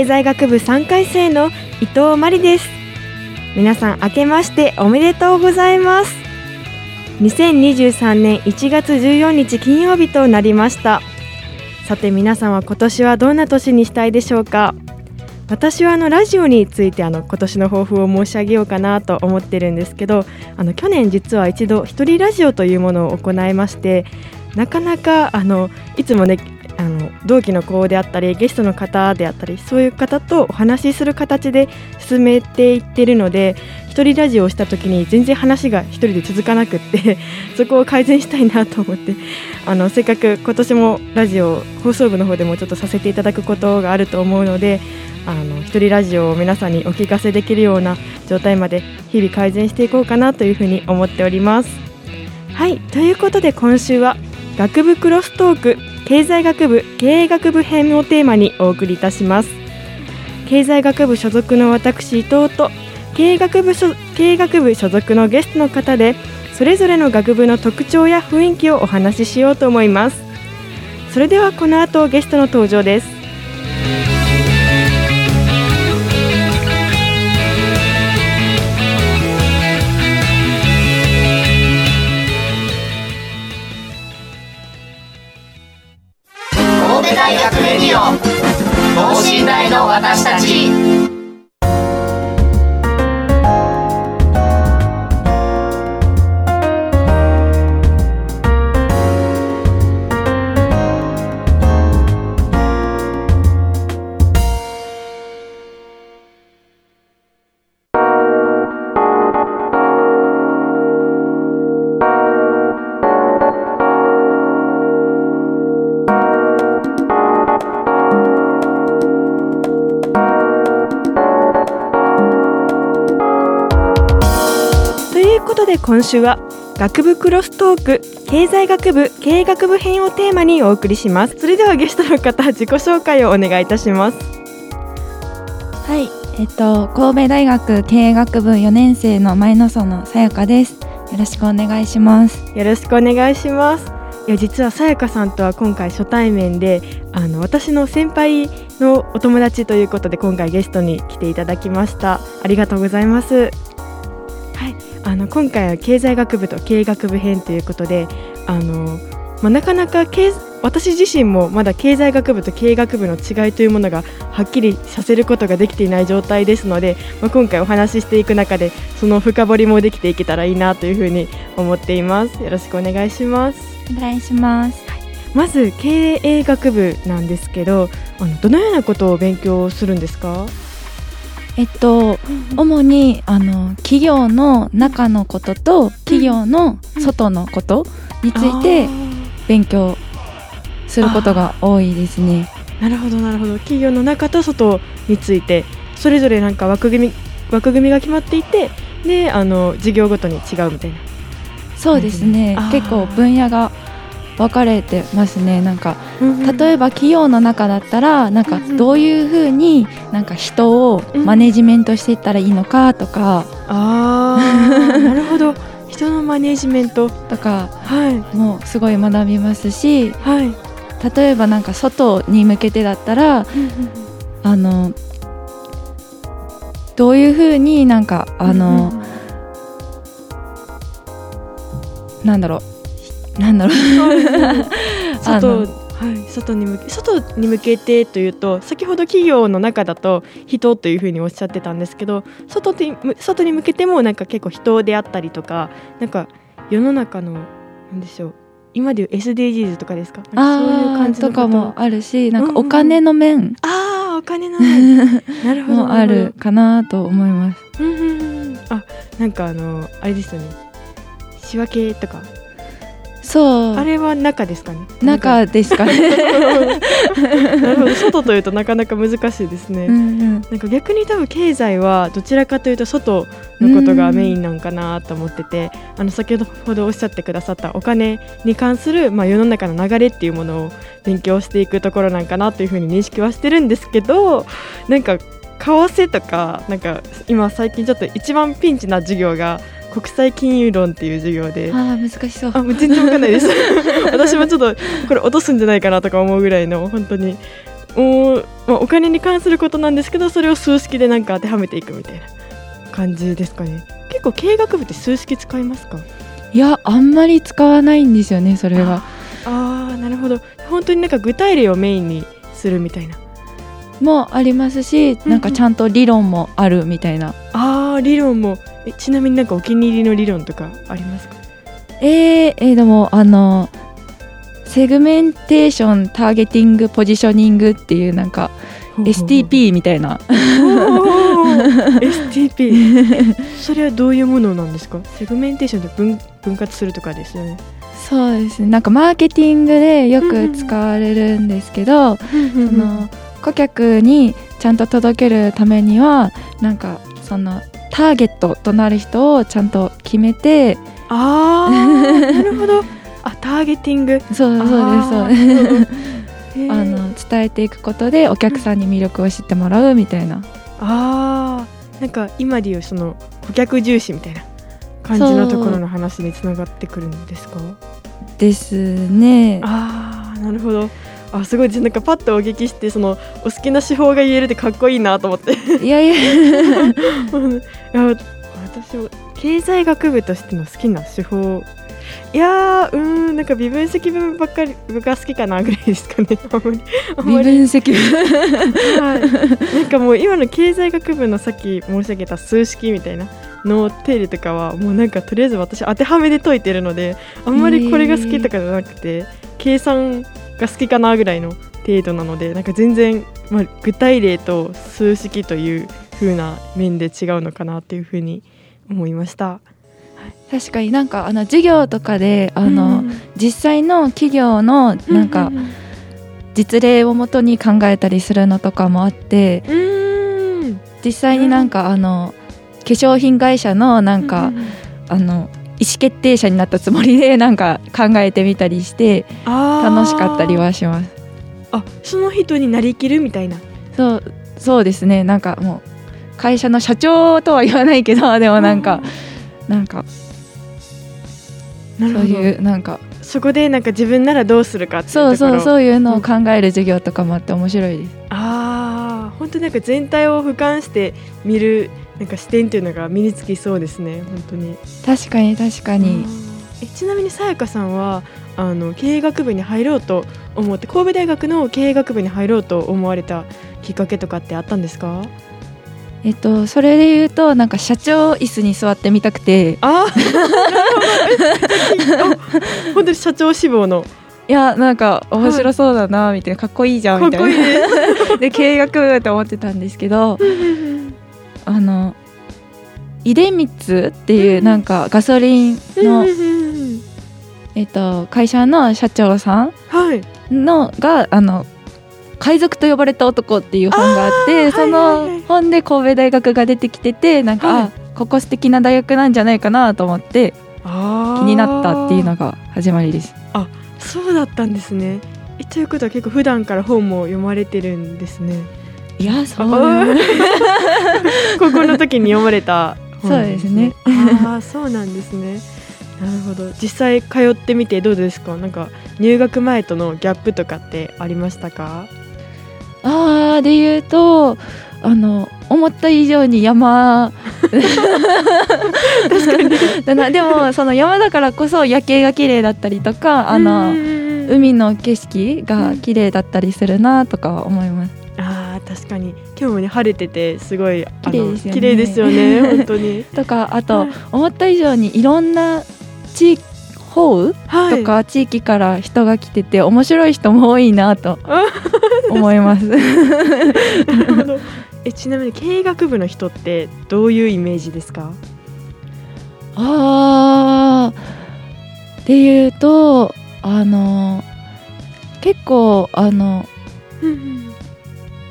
経済学部3回生の伊藤真理です。皆さん明けましておめでとうございます。2023年1月14日金曜日となりました。さて皆さんは今年はどんな年にしたいでしょうか。私はあのラジオについてあの今年の抱負を申し上げようかなと思ってるんですけどあの去年実は一度一人ラジオというものを行いましてなかなかあのいつもねあの同期の子であったりゲストの方であったりそういう方とお話しする形で進めていってるので一人ラジオをした時に全然話が一人で続かなくって そこを改善したいなと思ってあのせっかく今年もラジオ放送部の方でもちょっとさせていただくことがあると思うのであの一人ラジオを皆さんにお聞かせできるような状態まで日々改善していこうかなというふうに思っております。はいということで今週は学部クロストーク経済学部経営学部編をテーマにお送りいたします。経済学部所属の私伊藤と経営学部所経営学部所属のゲストの方でそれぞれの学部の特徴や雰囲気をお話ししようと思います。それではこの後ゲストの登場です。ことで今週は学部クロストーク経済学部経営学部編をテーマにお送りします。それではゲストの方自己紹介をお願いいたします。はい、えっと神戸大学経営学部4年生の前野園さやかです。よろしくお願いします。よろしくお願いします。いや実はさやかさんとは今回初対面であの私の先輩のお友達ということで今回ゲストに来ていただきました。ありがとうございますの今回は経済学部と経営学部編ということであの、まあ、なかなか経私自身もまだ経済学部と経営学部の違いというものがはっきりさせることができていない状態ですので、まあ、今回お話ししていく中でその深掘りもできていけたらいいなというふうに思っています。よろしくお願いします。お願いします。まず経営学部なんですけどあのどのようなことを勉強するんですか？えっと主にあの企業の中のことと企業の外のことについて勉強することが多いですね。なるほどなるほど。企業の中と外についてそれぞれなんか枠組み枠組みが決まっていてであの事業ごとに違うみたいな。そうですね。結構分野が分かれてますね。なんか例ええば企業の中だったらなんかうんうん。どういうふうになんか人をマネジメントしていったらいいのかとか。あー なるほど。人のマネジメント。とかはい。もすごい学びますしはい。例えばなんか外に向けてだったらあのどういうふうになんかあの、なんだろうなんだろう。外はい、外に向け外に向けてというと先ほど企業の中だと人というふうにおっしゃってたんですけど外に外に向けてもなんか結構人であったりとかなんか世の中のなんでしょう今でいう SDGs とかですか？そういう感じと。とかもあるしなんうんうんかお金の面。あーお金の面。なるほどもあるかなと思います。うんうんうん。あなんかあのあれですよね。仕分けとかそう。あれは中ですかね？中ですかね。なるほど。外というとなかなか難しいですね、うんうん。なんか逆に多分経済はどちらかというと外のことがメインなんかなと思ってて、あの先ほどおっしゃってくださったお金に関する、まあ、世の中の流れっていうものを勉強していくところなんかなというふうに認識はしてるんですけどなんか為替とかなんか今最近ちょっと一番ピンチな授業が国際金融論っていう授業で。ああ難しそう。あもう全然わかんないです 私もちょっとこれ落とすんじゃないかなとか思うぐらいの本当にもう、まあ、お金に関することなんですけどそれを数式でなんか当てはめていくみたいな感じですかね結構経営学部って数式使いますか？いやあんまり使わないんですよねそれが。あーなるほど本当になんか具体例をメインにするみたいなもありますしうんなんかちゃんと理論もあるみたいな。あー理論も。えちなみになんかお気に入りの理論とかありますか？えー、えーでもあのセグメンテーションターゲティングポジショニングっていうな。んか STP みたいな STP それはどういうものなんですか？セグメンテーションで分分割するとかですよね。そうですね。なんかマーケティングでよく使われるんですけど、その顧客にちゃんと届けるためにはなんかそのターゲットとなる人をちゃんと決めてあー なるほど。あターゲティング。そうそうですそうあです。あ の伝えていくことでお客さんに魅力を知ってもらうみたいな。あーなんか今でいうその顧客重視みたいな感じのところの話につながってくるんですか？ですね。あーなるほどあすごいなんかパッとお聞きしてそのお好きな手法が言えるってかっこいいなと思って。いいや。いやや私も経済学部としての好きな手法。いやーうーんなんか微分積分ばっかりが好きかなぐらいですかね。あんまりあんま微り分積分。はい、なんかもう今の経済学部のさっき申し上げた数式みたいなの定理とかはもうなんかとりあえず私当てはめで解いてるのであんまりこれが好きとかじゃなくて、計算が好きかなぐらいの程度なのでなんか全然、まあ、具体例と数式という風な面で違うのかなっていう風に思いました。確かになんかあの授業とかであの、うん。実際の企業のなんか実例をもとに考えたりするのとかもあってうーん。実際になんかあの化粧品会社のなんか、うん。あの意思決定者になったつもりで なんか考えてみたりして楽しかったりはします。あその人になりきるみたいな。そうそうですね。なんかもう会社の社長とは言わないけど でもなんか、なんかそういうなんかそこでなんか自分ならどうするかってそうそうそういうのを考える授業とかもあって面白いです。ああ本当になんか全体を俯瞰して見るなんか視点っていうのが身につきそうですね本当に。確かに確かに。えちなみにさやかさんはあの経営学部に入ろうと思って神戸大学の経営学部に入ろうと思われたきっかけとかってあったんですか？えっとそれで言うとなんか社長椅子に座ってみたくて。あ 本当に社長志望の。いやなんか面白そうだなみたいな。かっこいいじゃんみたいな。で経営学部と思ってたんですけどあの出光っていうなんかガソリンの、えっと、会社の社長さんはい。のがあの海賊と呼ばれた男っていう本があってその本で神戸大学が出てきててなんか、はい。あここ素敵な大学なんじゃないかなと思って気になったっていうのが始まりです。そうだったんですね。えということは結構普段から本も読まれてるんですねいやそう高校 の時に読まれた。本なんそうですね。ああそうなんですね。なるほど。実際通ってみてどうですか？なんか入学前とのギャップとかってありましたか？あーで言うとあの思った以上に山。だな でもその山だからこそ夜景が綺麗だったりとかあの海海の景色が綺麗だったりするなとかは思います。確かに。今日もね晴れててすごい綺麗ですよね。綺麗ですよね 本当に。とかあとはい。思った以上にいろんな地ホウはい。とか地域から人が来てて面白い人も多いなと 思います。えちなみに経営学部の人ってどういうイメージですか？あーっていうとあの結構あの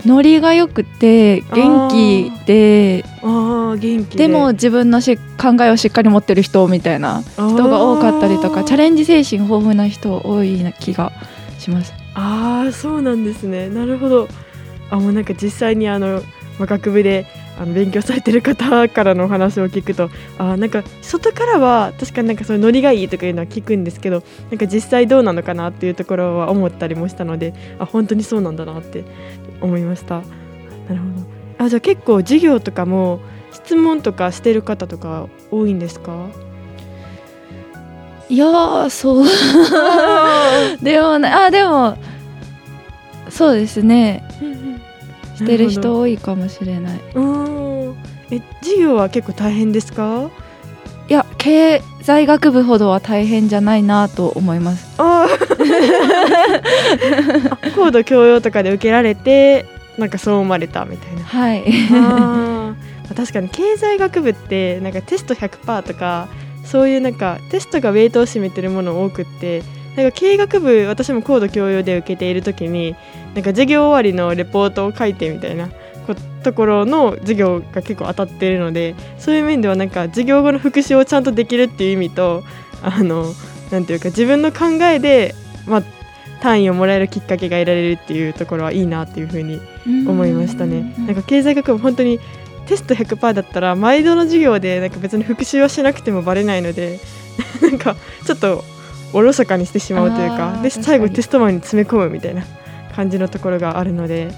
ノリが良くて元気でああ元気で。でも自分のし考えをしっかり持ってる人みたいな人が多かったりとかチャレンジ精神豊富な人多いな気がします。ああそうなんですね。なるほど。あもうなんか実際にあの、まあ、学部であの勉強されてる方からのお話を聞くとあーなんか外からは確かになんかそういうノリがいいとかいうのは聞くんですけどなんか実際どうなのかなっていうところは思ったりもしたのであ本当にそうなんだなって思いました。なるほど。あじゃあ結構授業とかも質問とかしてる方とか多いんですか？いやーそう。でもねあでもそうですね。してる人多いかもしれない。うんえ授業は結構大変ですか？いや経済学部ほどは大変じゃないなと思います。高度教養とかで受けられてなんかそう思われたみたいなはい。確かに経済学部ってなんかテスト100%とかそういうなんかテストがウェイトを占めてるもの多くってなんか経営学部私も高度教養で受けている時になんか授業終わりのレポートを書いてみたいなこところの授業が結構当たっているのでそういう面ではなんか授業後の復習をちゃんとできるっていう意味とあのなんていうか自分の考えで、まあ、単位をもらえるきっかけが得られるっていうところはいいなっていうふうに思いましたね。なんか経済学部本当にテスト100%だったら毎度の授業でなんか別に復習はしなくてもバレないので なんかちょっとおろそかにしてしまうというかで最後テスト前に詰め込むみたいな感じのところがあるので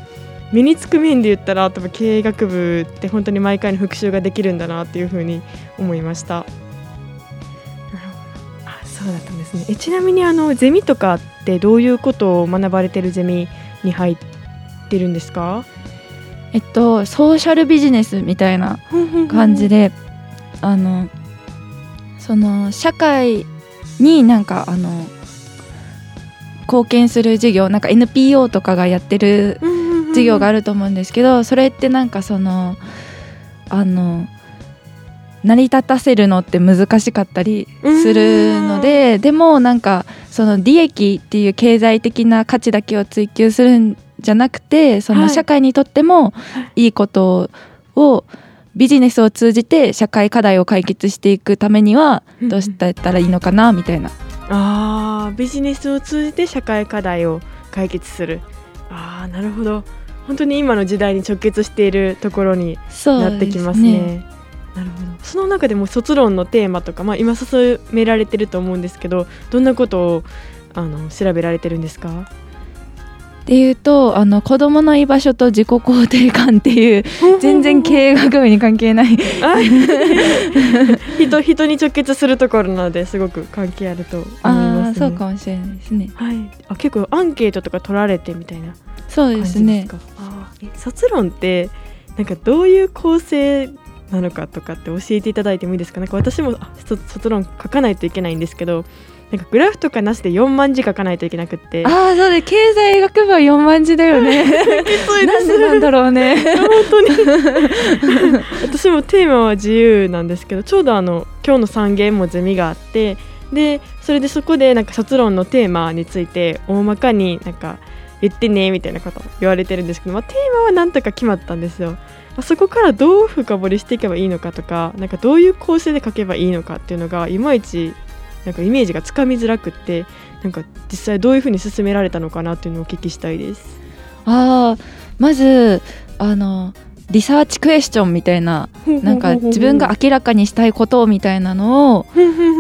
身につく面で言ったら多分経営学部って本当に毎回の復習ができるんだなっていうふうに思いました。あそうだったんですねえちなみにあのゼミとかってどういうことを学ばれてるゼミに入ってるんですか？えっとソーシャルビジネスみたいな感じで、あのその社会になんかあの貢献する事業なんか NPO とかがやってる授業があるると思うんですけどそれってなんかそのあの成り立たせるのって難しかったりするのででもなんかその利益っていう経済的な価値だけを追求するんじゃなくてそはい。の社会にとってもい。いことをビジネスを通じて社会課題を解決していくためにはどうしたらいいのかなみたいな。あービジネスを通じて社会課題を解決する。あーなるほど本当に今の時代に直結しているところになってきますね。なるほど。その中でも卒論のテーマとか、まあ、今進められてると思うんですけどどんなことをあの調べられてるんですか？っていうとあの子どもの居場所と自己肯定感っていう 全然経営学部に関係ない。あ 人人に直結するところなのですごく関係あると思いあます、ね、あそうかもしれないですね。はい、あ結構アンケートとか取られてみたいな。そう感じですですねかあ卒論ってなんかどういう構成なのかとかって教えていただいてもいいですか？なんか私も卒論書かないといけないんですけどなんかグラフとかなしで4万字書かないといけなくって。ああそうで経済学部は4万字だよ ね。なんでなんだろうね。本当に。私もテーマは自由なんですけどちょうどあの今日の3限もゼミがあってでそれでそこでなんか卒論のテーマについて大まかになんか言ってねみたいなことを言われてるんですけど、まあ、テーマはなんとか決まったんですよ。まあそこからどう深掘りしていけばいいのかとかなんかどういう構成で書けばいいのかっていうのがいまいちなんかイメージがつかみづらくってなんか実際どういうふうに進められたのかなっていうのをお聞きしたいです。ああまずあのリサーチクエスチョンみたいななんか自分が明らかにしたいことみたいなのを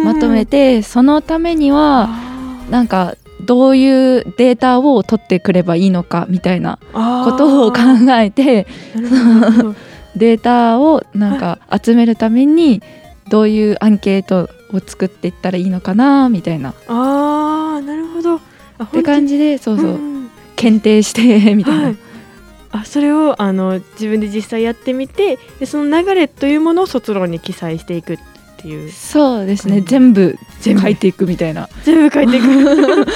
まとめてそのためにはなんかどういうデータを取ってくればいいのかみたいなことを考えて データをなんか集めるためにどういうアンケートを作っていったらいいのかなみたいな。っあーなるほど。あて感じでそうそう。うん検定してみたいな、はい、あそれをあの自分で実際やってみてでその流れというものを卒論に記載していくっていう。そうですね、うん。全部全部。書いていくみたいな。全部書いていく。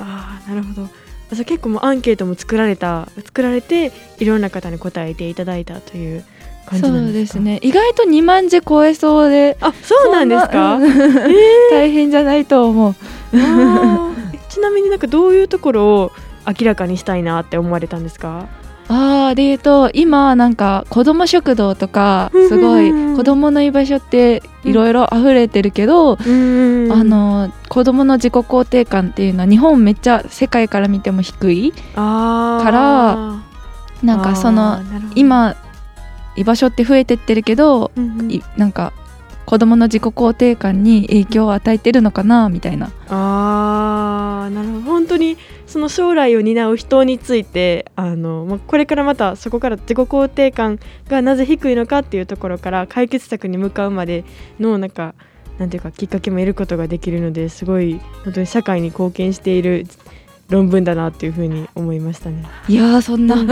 ああなるほど。結構もうアンケートも作られた作られていろんな方に答えていただいたという感じそなんでか？うですすね。意外と2万字超えそうであそうなんですか、そんなうん。大変じゃないと思う。ちなみになんかどういうところを明らかにしたいなって思われたんですか？あーで言うと今なんか子ども食堂とかすごいうん。子どもの居場所っていろいろ溢れてるけど、うんあの子どもの自己肯定感っていうのは日本めっちゃ世界から見ても低いからなんかそあの今居場所って増えてってるけど、うんうん。いなんか子どもの自己肯定感に影響を与えてるのかなみたいな。あーなるほど。本当にその将来を担う人についてあの、まあ、これからまたそこから自己肯定感がなぜ低いのかっていうところから解決策に向かうまでのなんかなんていうかきっかけも得ることができるのですごい本当に社会に貢献している論文だなっていうふうに思いましたね。いやーそんな、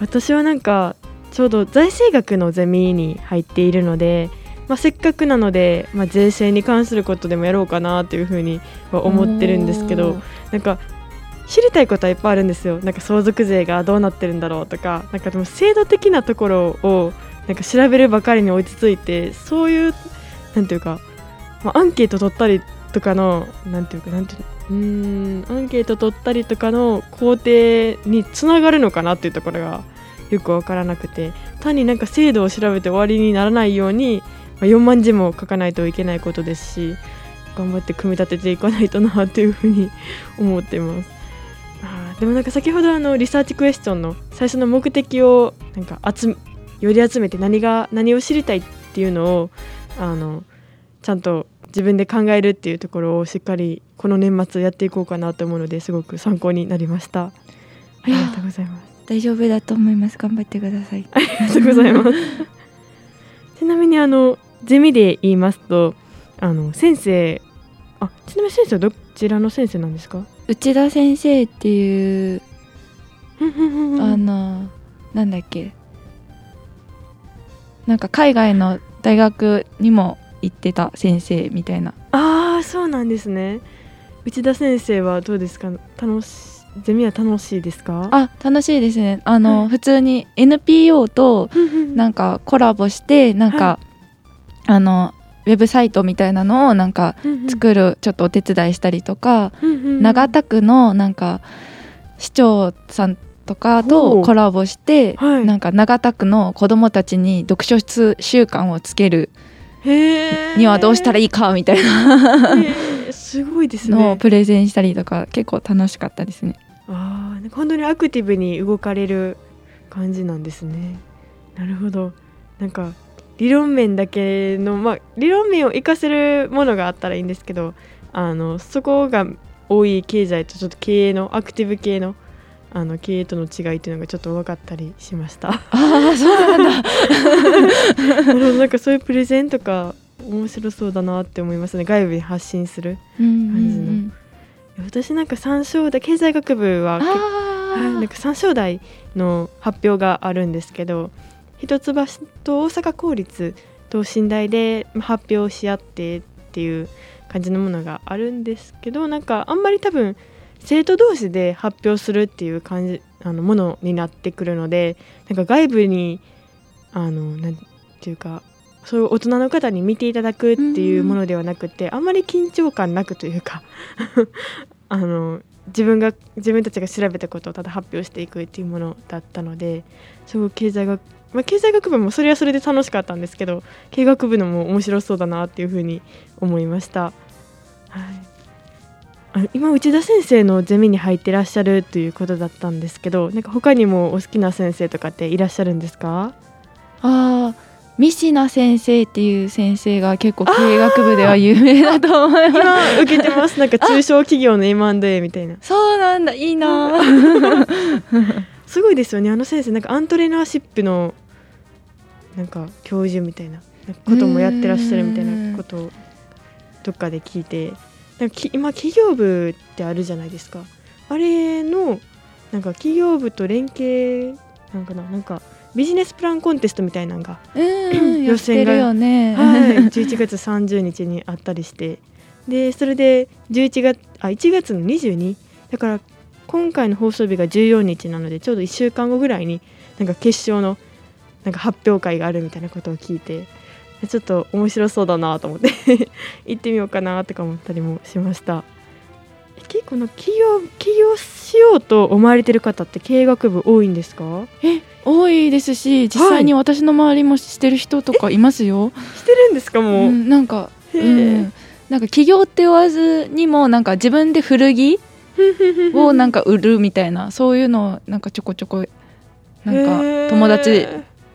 私はなんかちょうど財政学のゼミに入っているので、まあ、せっかくなので、まあ、税制に関することでもやろうかなというふうには思ってるんですけどなんか知りたいことはいっぱいあるんですよ。なんか相続税がどうなってるんだろうとかなんかでも制度的なところをなんか調べるばかりに落ち着いてそういうなんていうか、まあ、アンケート取ったりとかのなんていうかなんていううんアンケート取ったりとかの工程につながるのかなっていうところがよく分からなくて単になんか制度を調べて終わりにならないように、まあ、4万字も書かないといけないことですし頑張って組み立てていかないとなっていうふうに思ってます。あでもなんか先ほどあのリサーチクエスチョンの最初の目的をなんか集より集めて何が何を知りたいっていうのをあのちゃんと自分で考えるっていうところをしっかりこの年末やっていこうかなと思うのですごく参考になりました。ありがとうございます。大丈夫だと思います頑張ってくださいありがとうございます。ちなみにあのゼミで言いますとあの先生あちなみに先生はどちらの先生なんですか？内田先生っていう、ああのなんだっけなんか海外の大学にも行ってた先生みたいな。あーそうなんですね。内田先生はどうですか？楽しゼミは楽しいですか？あ楽しいですね。あの、はい。普通に NPO とななんかコラボしてなんか、あのウェブサイトみたいなのをなんか作るちょっとお手伝いしたりとか、長田区のなんか市長さんとかほとう。コラボして、はい。なんか長田区の子どもたちに読書習慣をつけるにはどうしたらいいかみたいなすごいですね。のをプレゼンしたりとか結構楽しかったですね。ああ、本当にアクティブに動かれる感じなんですね。なるほど。なんか理論面だけのまあ理論面を活かせるものがあったらいいんですけど、あのそこが多い経済とちょっと経営のアクティブ系のあの経営との違いっていうのがちょっと分かったりしました。ああそうなんだ。なんかそういうプレゼンとか面白そうだなって思いますね。外部に発信する。うんうんう感じのん私なんか三章台経済学部ははい、なんあか三章台の発表があるんですけど一橋と大阪公立と信大でまあ発表し合ってっていう感じのものがあるんですけどなんかあんまり多分生徒同士で発表するっていう感じあのものになってくるのでなんか外部にあのなんていうかそういう大人の方に見ていただくっていうものではなくて、あんまり緊張感なくというか あの自分が自分たちが調べたことをただ発表していくっていうものだったのですごい経済学まあ、経済学部もそれはそれで楽しかったんですけど経学部のも面白そうだなっていうふうに思いました、はい、今内田先生のゼミに入ってらっしゃるということだったんですけどなんか他にもお好きな先生とかっていらっしゃるんですか？あー三品先生っていう先生が結構経営学部では有名だと思います。今受けてます。なんか中小企業の M&A みたいな。そうなんだいいな。すごいですよね。あの先生なんかアントレナーシップのなんか教授みたいなこともやってらっしゃるみたいなことをどっかで聞いてなんかき今企業部ってあるじゃないですか。あれのなんか企業部と連携なんかな。なんかビジネスプランコンテストみたいなのが、予選が。ね、はい、11月30日にあったりして。でそれで11月あ1月の22だから今回の放送日が14日なのでちょうど1週間後ぐらいになんか決勝のなんか発表会があるみたいなことを聞いてちょっと面白そうだなと思って 行ってみようかなとか思ったりもしました。結構の起業起業しようと思われてる方って経営学部多いんですか？え多いですし実際に私の周りもしてる人とかいますよ、してるんですかもう、うん、なんか、へうーん、なんか起業って言わずにもなんか自分で古着をなんか売るみたいなそういうのをなんかちょこちょこなんか友達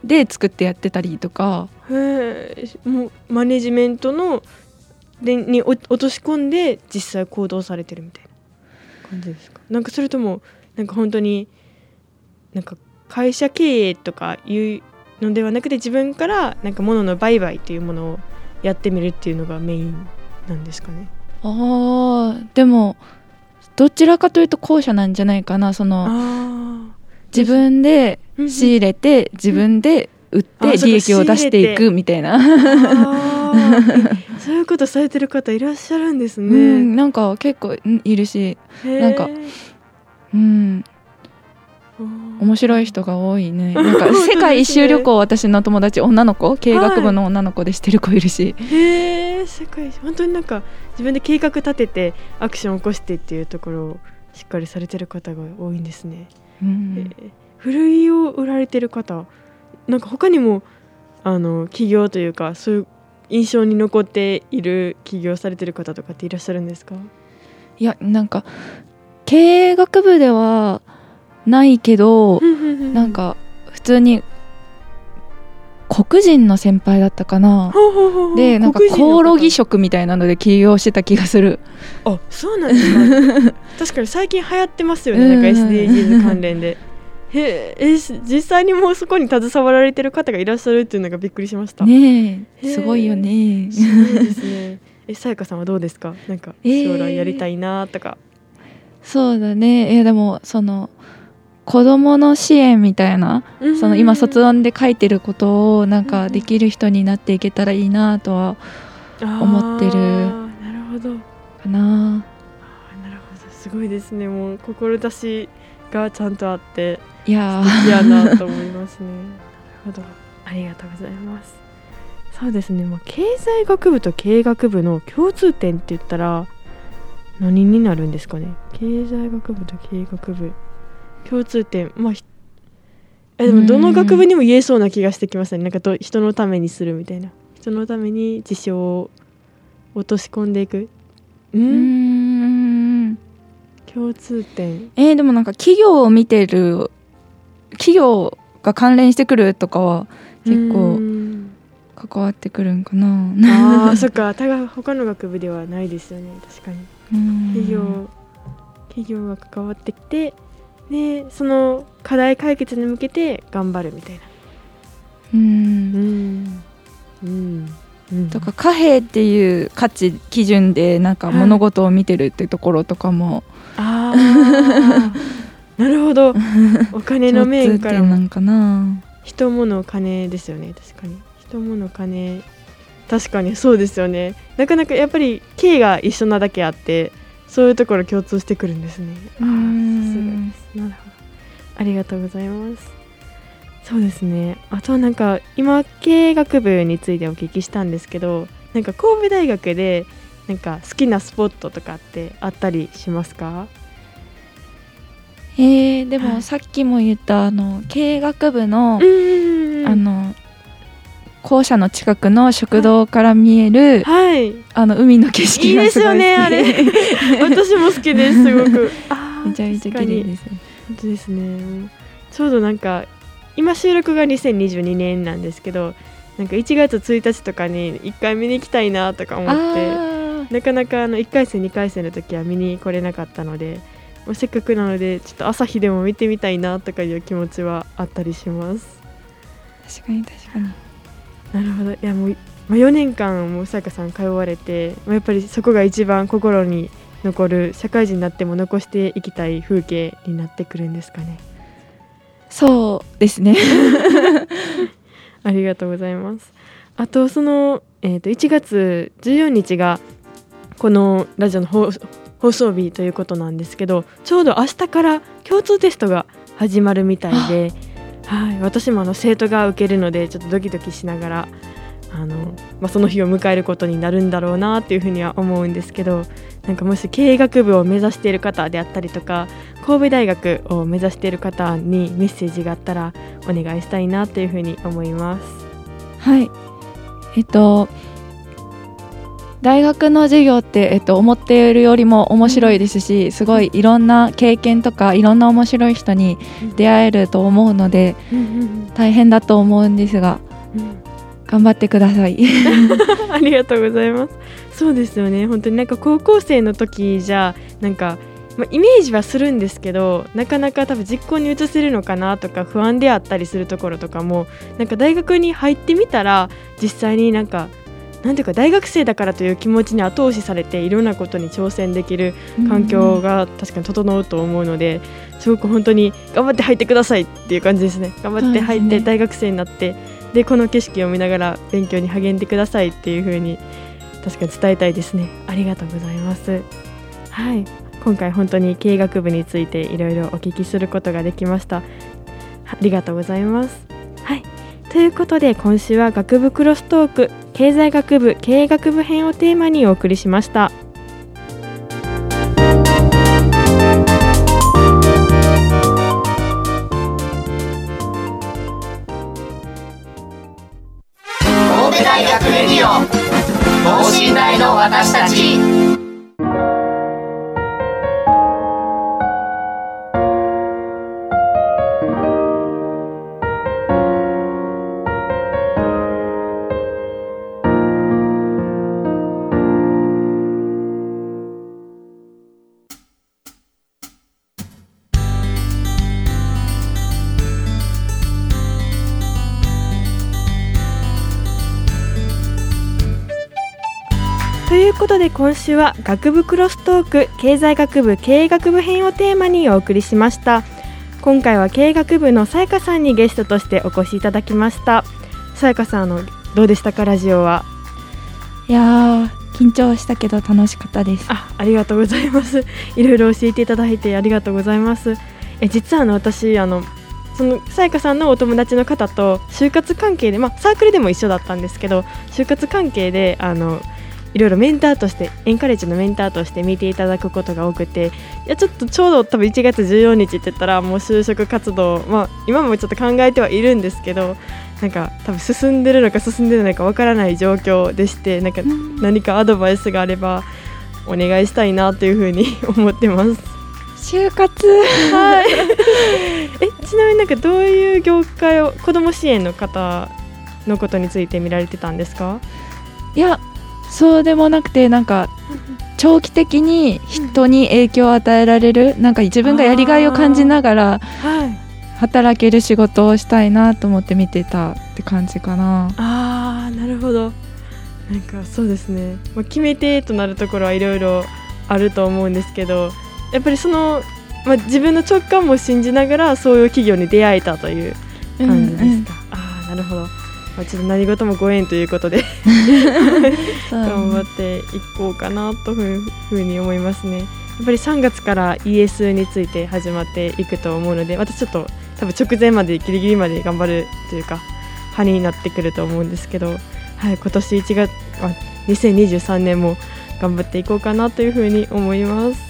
で作ってやってたりとか。へえもうマネジメントのでにお落とし込んで実際行動されてるみたいな感じですか？なんかそれともなんか本当になんか会社経営とかいうのではなくて自分からなんか物の売買というものをやってみるっていうのがメインなんですかね？あーでもどちらかというと後者なんじゃないかな。そのあ自分で仕入れて自分で売って利益を出していくみたいな、そういうことされてる方いらっしゃるんですね、うん、なんか結構うんいるし、なんかうん、面白い人が多いね。なんか世界一周旅行私の友達女の子経営学部の女の子でしてる子いるし、へえ世界一。本当になんか自分で計画立ててアクションを起こしてっていうところをしっかりされてる方が多いんですね、うん。えー古着を売られてる方なんか他にもあの企業というかそういう印象に残っている起業されてる方とかっていらっしゃるんですか？いやなんか経営学部ではないけど、なんか普通に黒人の先輩だったかな。でなんかコオロギ食みたいなので起業してた気がする。あそうなんですか確かに最近流行ってますよね。なんかうん。SDGs 関連で。へえし実際にもうそこに携わられてる方がいらっしゃるっていうのがびっくりしました。ねすごいよね。すごいですね。えさやかさんはどうですか？なんかえー。将来やりたいなとか、そうだね。いやでもその子供の支援みたいなその今卒論で書いてることをなんかできる人になっていけたらいいなとは思ってるなるほどかななるほどすごいですねもう志がちゃんとあっていやいやなと思いますね。なるほど。ありがとうございます。そうですね。まあ、経済学部と経営学部の共通点って言ったら何になるんですかね。経済学部と経営学部共通点。まあひえでもどの学部にも言えそうな気がしてきましたね。なんかと人のためにするみたいな。人のために事象を落とし込んでいく。うーんん共通点。えーでもなんか企業を見てる企業が関連してくるとかは結う構ん関わってくるんかなああそっか他が他の学部ではないですよね確かにうん企業企業が関わってきてでその課題解決に向けて頑張るみたいな。ううん。んうん。うん。とか貨幣っていう価値基準でなんかはい物事を見てるってところとかも。ああなるほど。お金の面から。なんかな。人物金ですよね確かに。人物金。確かにそうですよね。なかなかやっぱり経が一緒なだけあってそういうところ共通してくるんですね。あうーんさすが。ですなるほど。ありがとうございます。そうですね。あとはなんか今経営学部についてお聞きしたんですけどなんか神戸大学でなんか好きなスポットとかってあったりしますか？えーではい。もさっきも言ったあの経営学部のうん。あの校舎の近くの食堂から見えるはい。あの海の景色いいですよがすごい好きねあれ。私も好きですすごく。めちゃめちゃ綺麗です。よ本当ですね。ちょうどなんか今収録が2022年なんですけどなんか1月1日とかに1回見に行きたいなとか思ってあなかなかあの1回戦2回戦の時は見に来れなかったのでまあせっかくなのでちょっと朝日でも見てみたいなとかいう気持ちはあったりします。ー確かに確かになるほど。いやもう、まあ、4年間もうさやかさん通われて、まあ、やっぱりそこが一番心に残る社会人になっても残していきたい風景になってくるんですかね。そうですね。ありがとうございます。あとその、えー、と1月14日がこのラジオの放放送日ということなんですけどちょうど明日から共通テストが始まるみたいで、はい、私もあの生徒が受けるのでちょっとドキドキしながらあの、まあ、その日を迎えることになるんだろうなっていうふうには思うんですけどなんかもし経営学部を目指している方であったりとか神戸大学を目指している方にメッセージがあったらお願いしたいなというふうに思います。はいえっと大学の授業って、えっと、思っているよりも面白いですしすごいいろんな経験とかいろんな面白い人に出会えると思うので大変だと思うんですが頑張ってください。ありがとうございます。そうですよね。本当になんか高校生の時じゃなんか、まあ、イメージはするんですけどなかなか多分実行に移せるのかなとか不安であったりするところとかもなんか大学に入ってみたら実際になんかなんていうか大学生だからという気持ちに後押しされていろんなことに挑戦できる環境が確かに整うと思うので、すごく本当に頑張って入ってくださいっていう感じですね。頑張って入って大学生になってでこの景色を見ながら勉強に励んでくださいっていう風に確かに伝えたいですね。ありがとうございます。はい。今回本当に経営学部についていろいろお聞きすることができました。ありがとうございます。はい。ということで今週は学部クロストーク経済学部経営学部編をテーマにお送りしました。ということで今週は学部クロストーク経済学部経営学部編をテーマにお送りしました。今回は経営学部のさやかさんにゲストとしてお越しいただきました。さやかさんあのどうでしたか？ラジオは。いやー緊張したけど楽しかったです。あありがとうございます。いろいろ教えていただいてありがとうございます。え実はあの私あのそのさやかさんのお友達の方と就活関係で、まあ、サークルでも一緒だったんですけど就活関係であのいろいろメンターとしてエンカレッジのメンターとして見ていただくことが多くていやちょっとちょうど多分1月14日って言ったらもう就職活動、まあ、今もちょっと考えてはいるんですけどなんか多分進んでるのか進んでないのかわからない状況でしてなんか何かアドバイスがあればお願いしたいなというふうに思ってます。就活？はい。えちなみになんかどういう業界を子ども支援の方のことについて見られてたんですか？いやそうでもなくてなんか長期的に人に影響を与えられるなんか自分がやりがいを感じながらはい。働ける仕事をしたいなと思って見てたって感じかなああなるほど。なんかそうですね。まあ決め手となるところはいろいろあると思うんですけど、やっぱりそのまあ自分の直感も信じながらそういう企業に出会えたという感じですか。ああなるほど。まあちょっと何事もご縁ということで。頑張っていこうかなというふうに思いますね。やっぱり3月から ES について始まっていくと思うので私ちょっと多分直前までギリギリまで頑張るというか派になってくると思うんですけど、はい、今年1月あ2023年も頑張っていこうかなというふうに思います。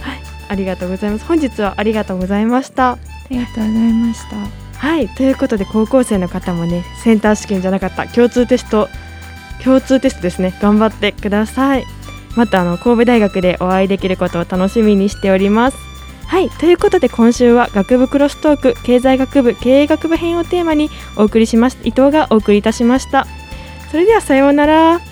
はい、ありがとうございます。本日はありがとうございました。ありがとうございましたはいということで高校生の方もねセンター試験じゃなかった共通テスト共通テストですね頑張ってください。またあの神戸大学でお会いできることを楽しみにしております。はいということで今週は学部クロストーク経済学部経営学部編をテーマにお送りしました伊藤がお送りいたしました。それではさようなら。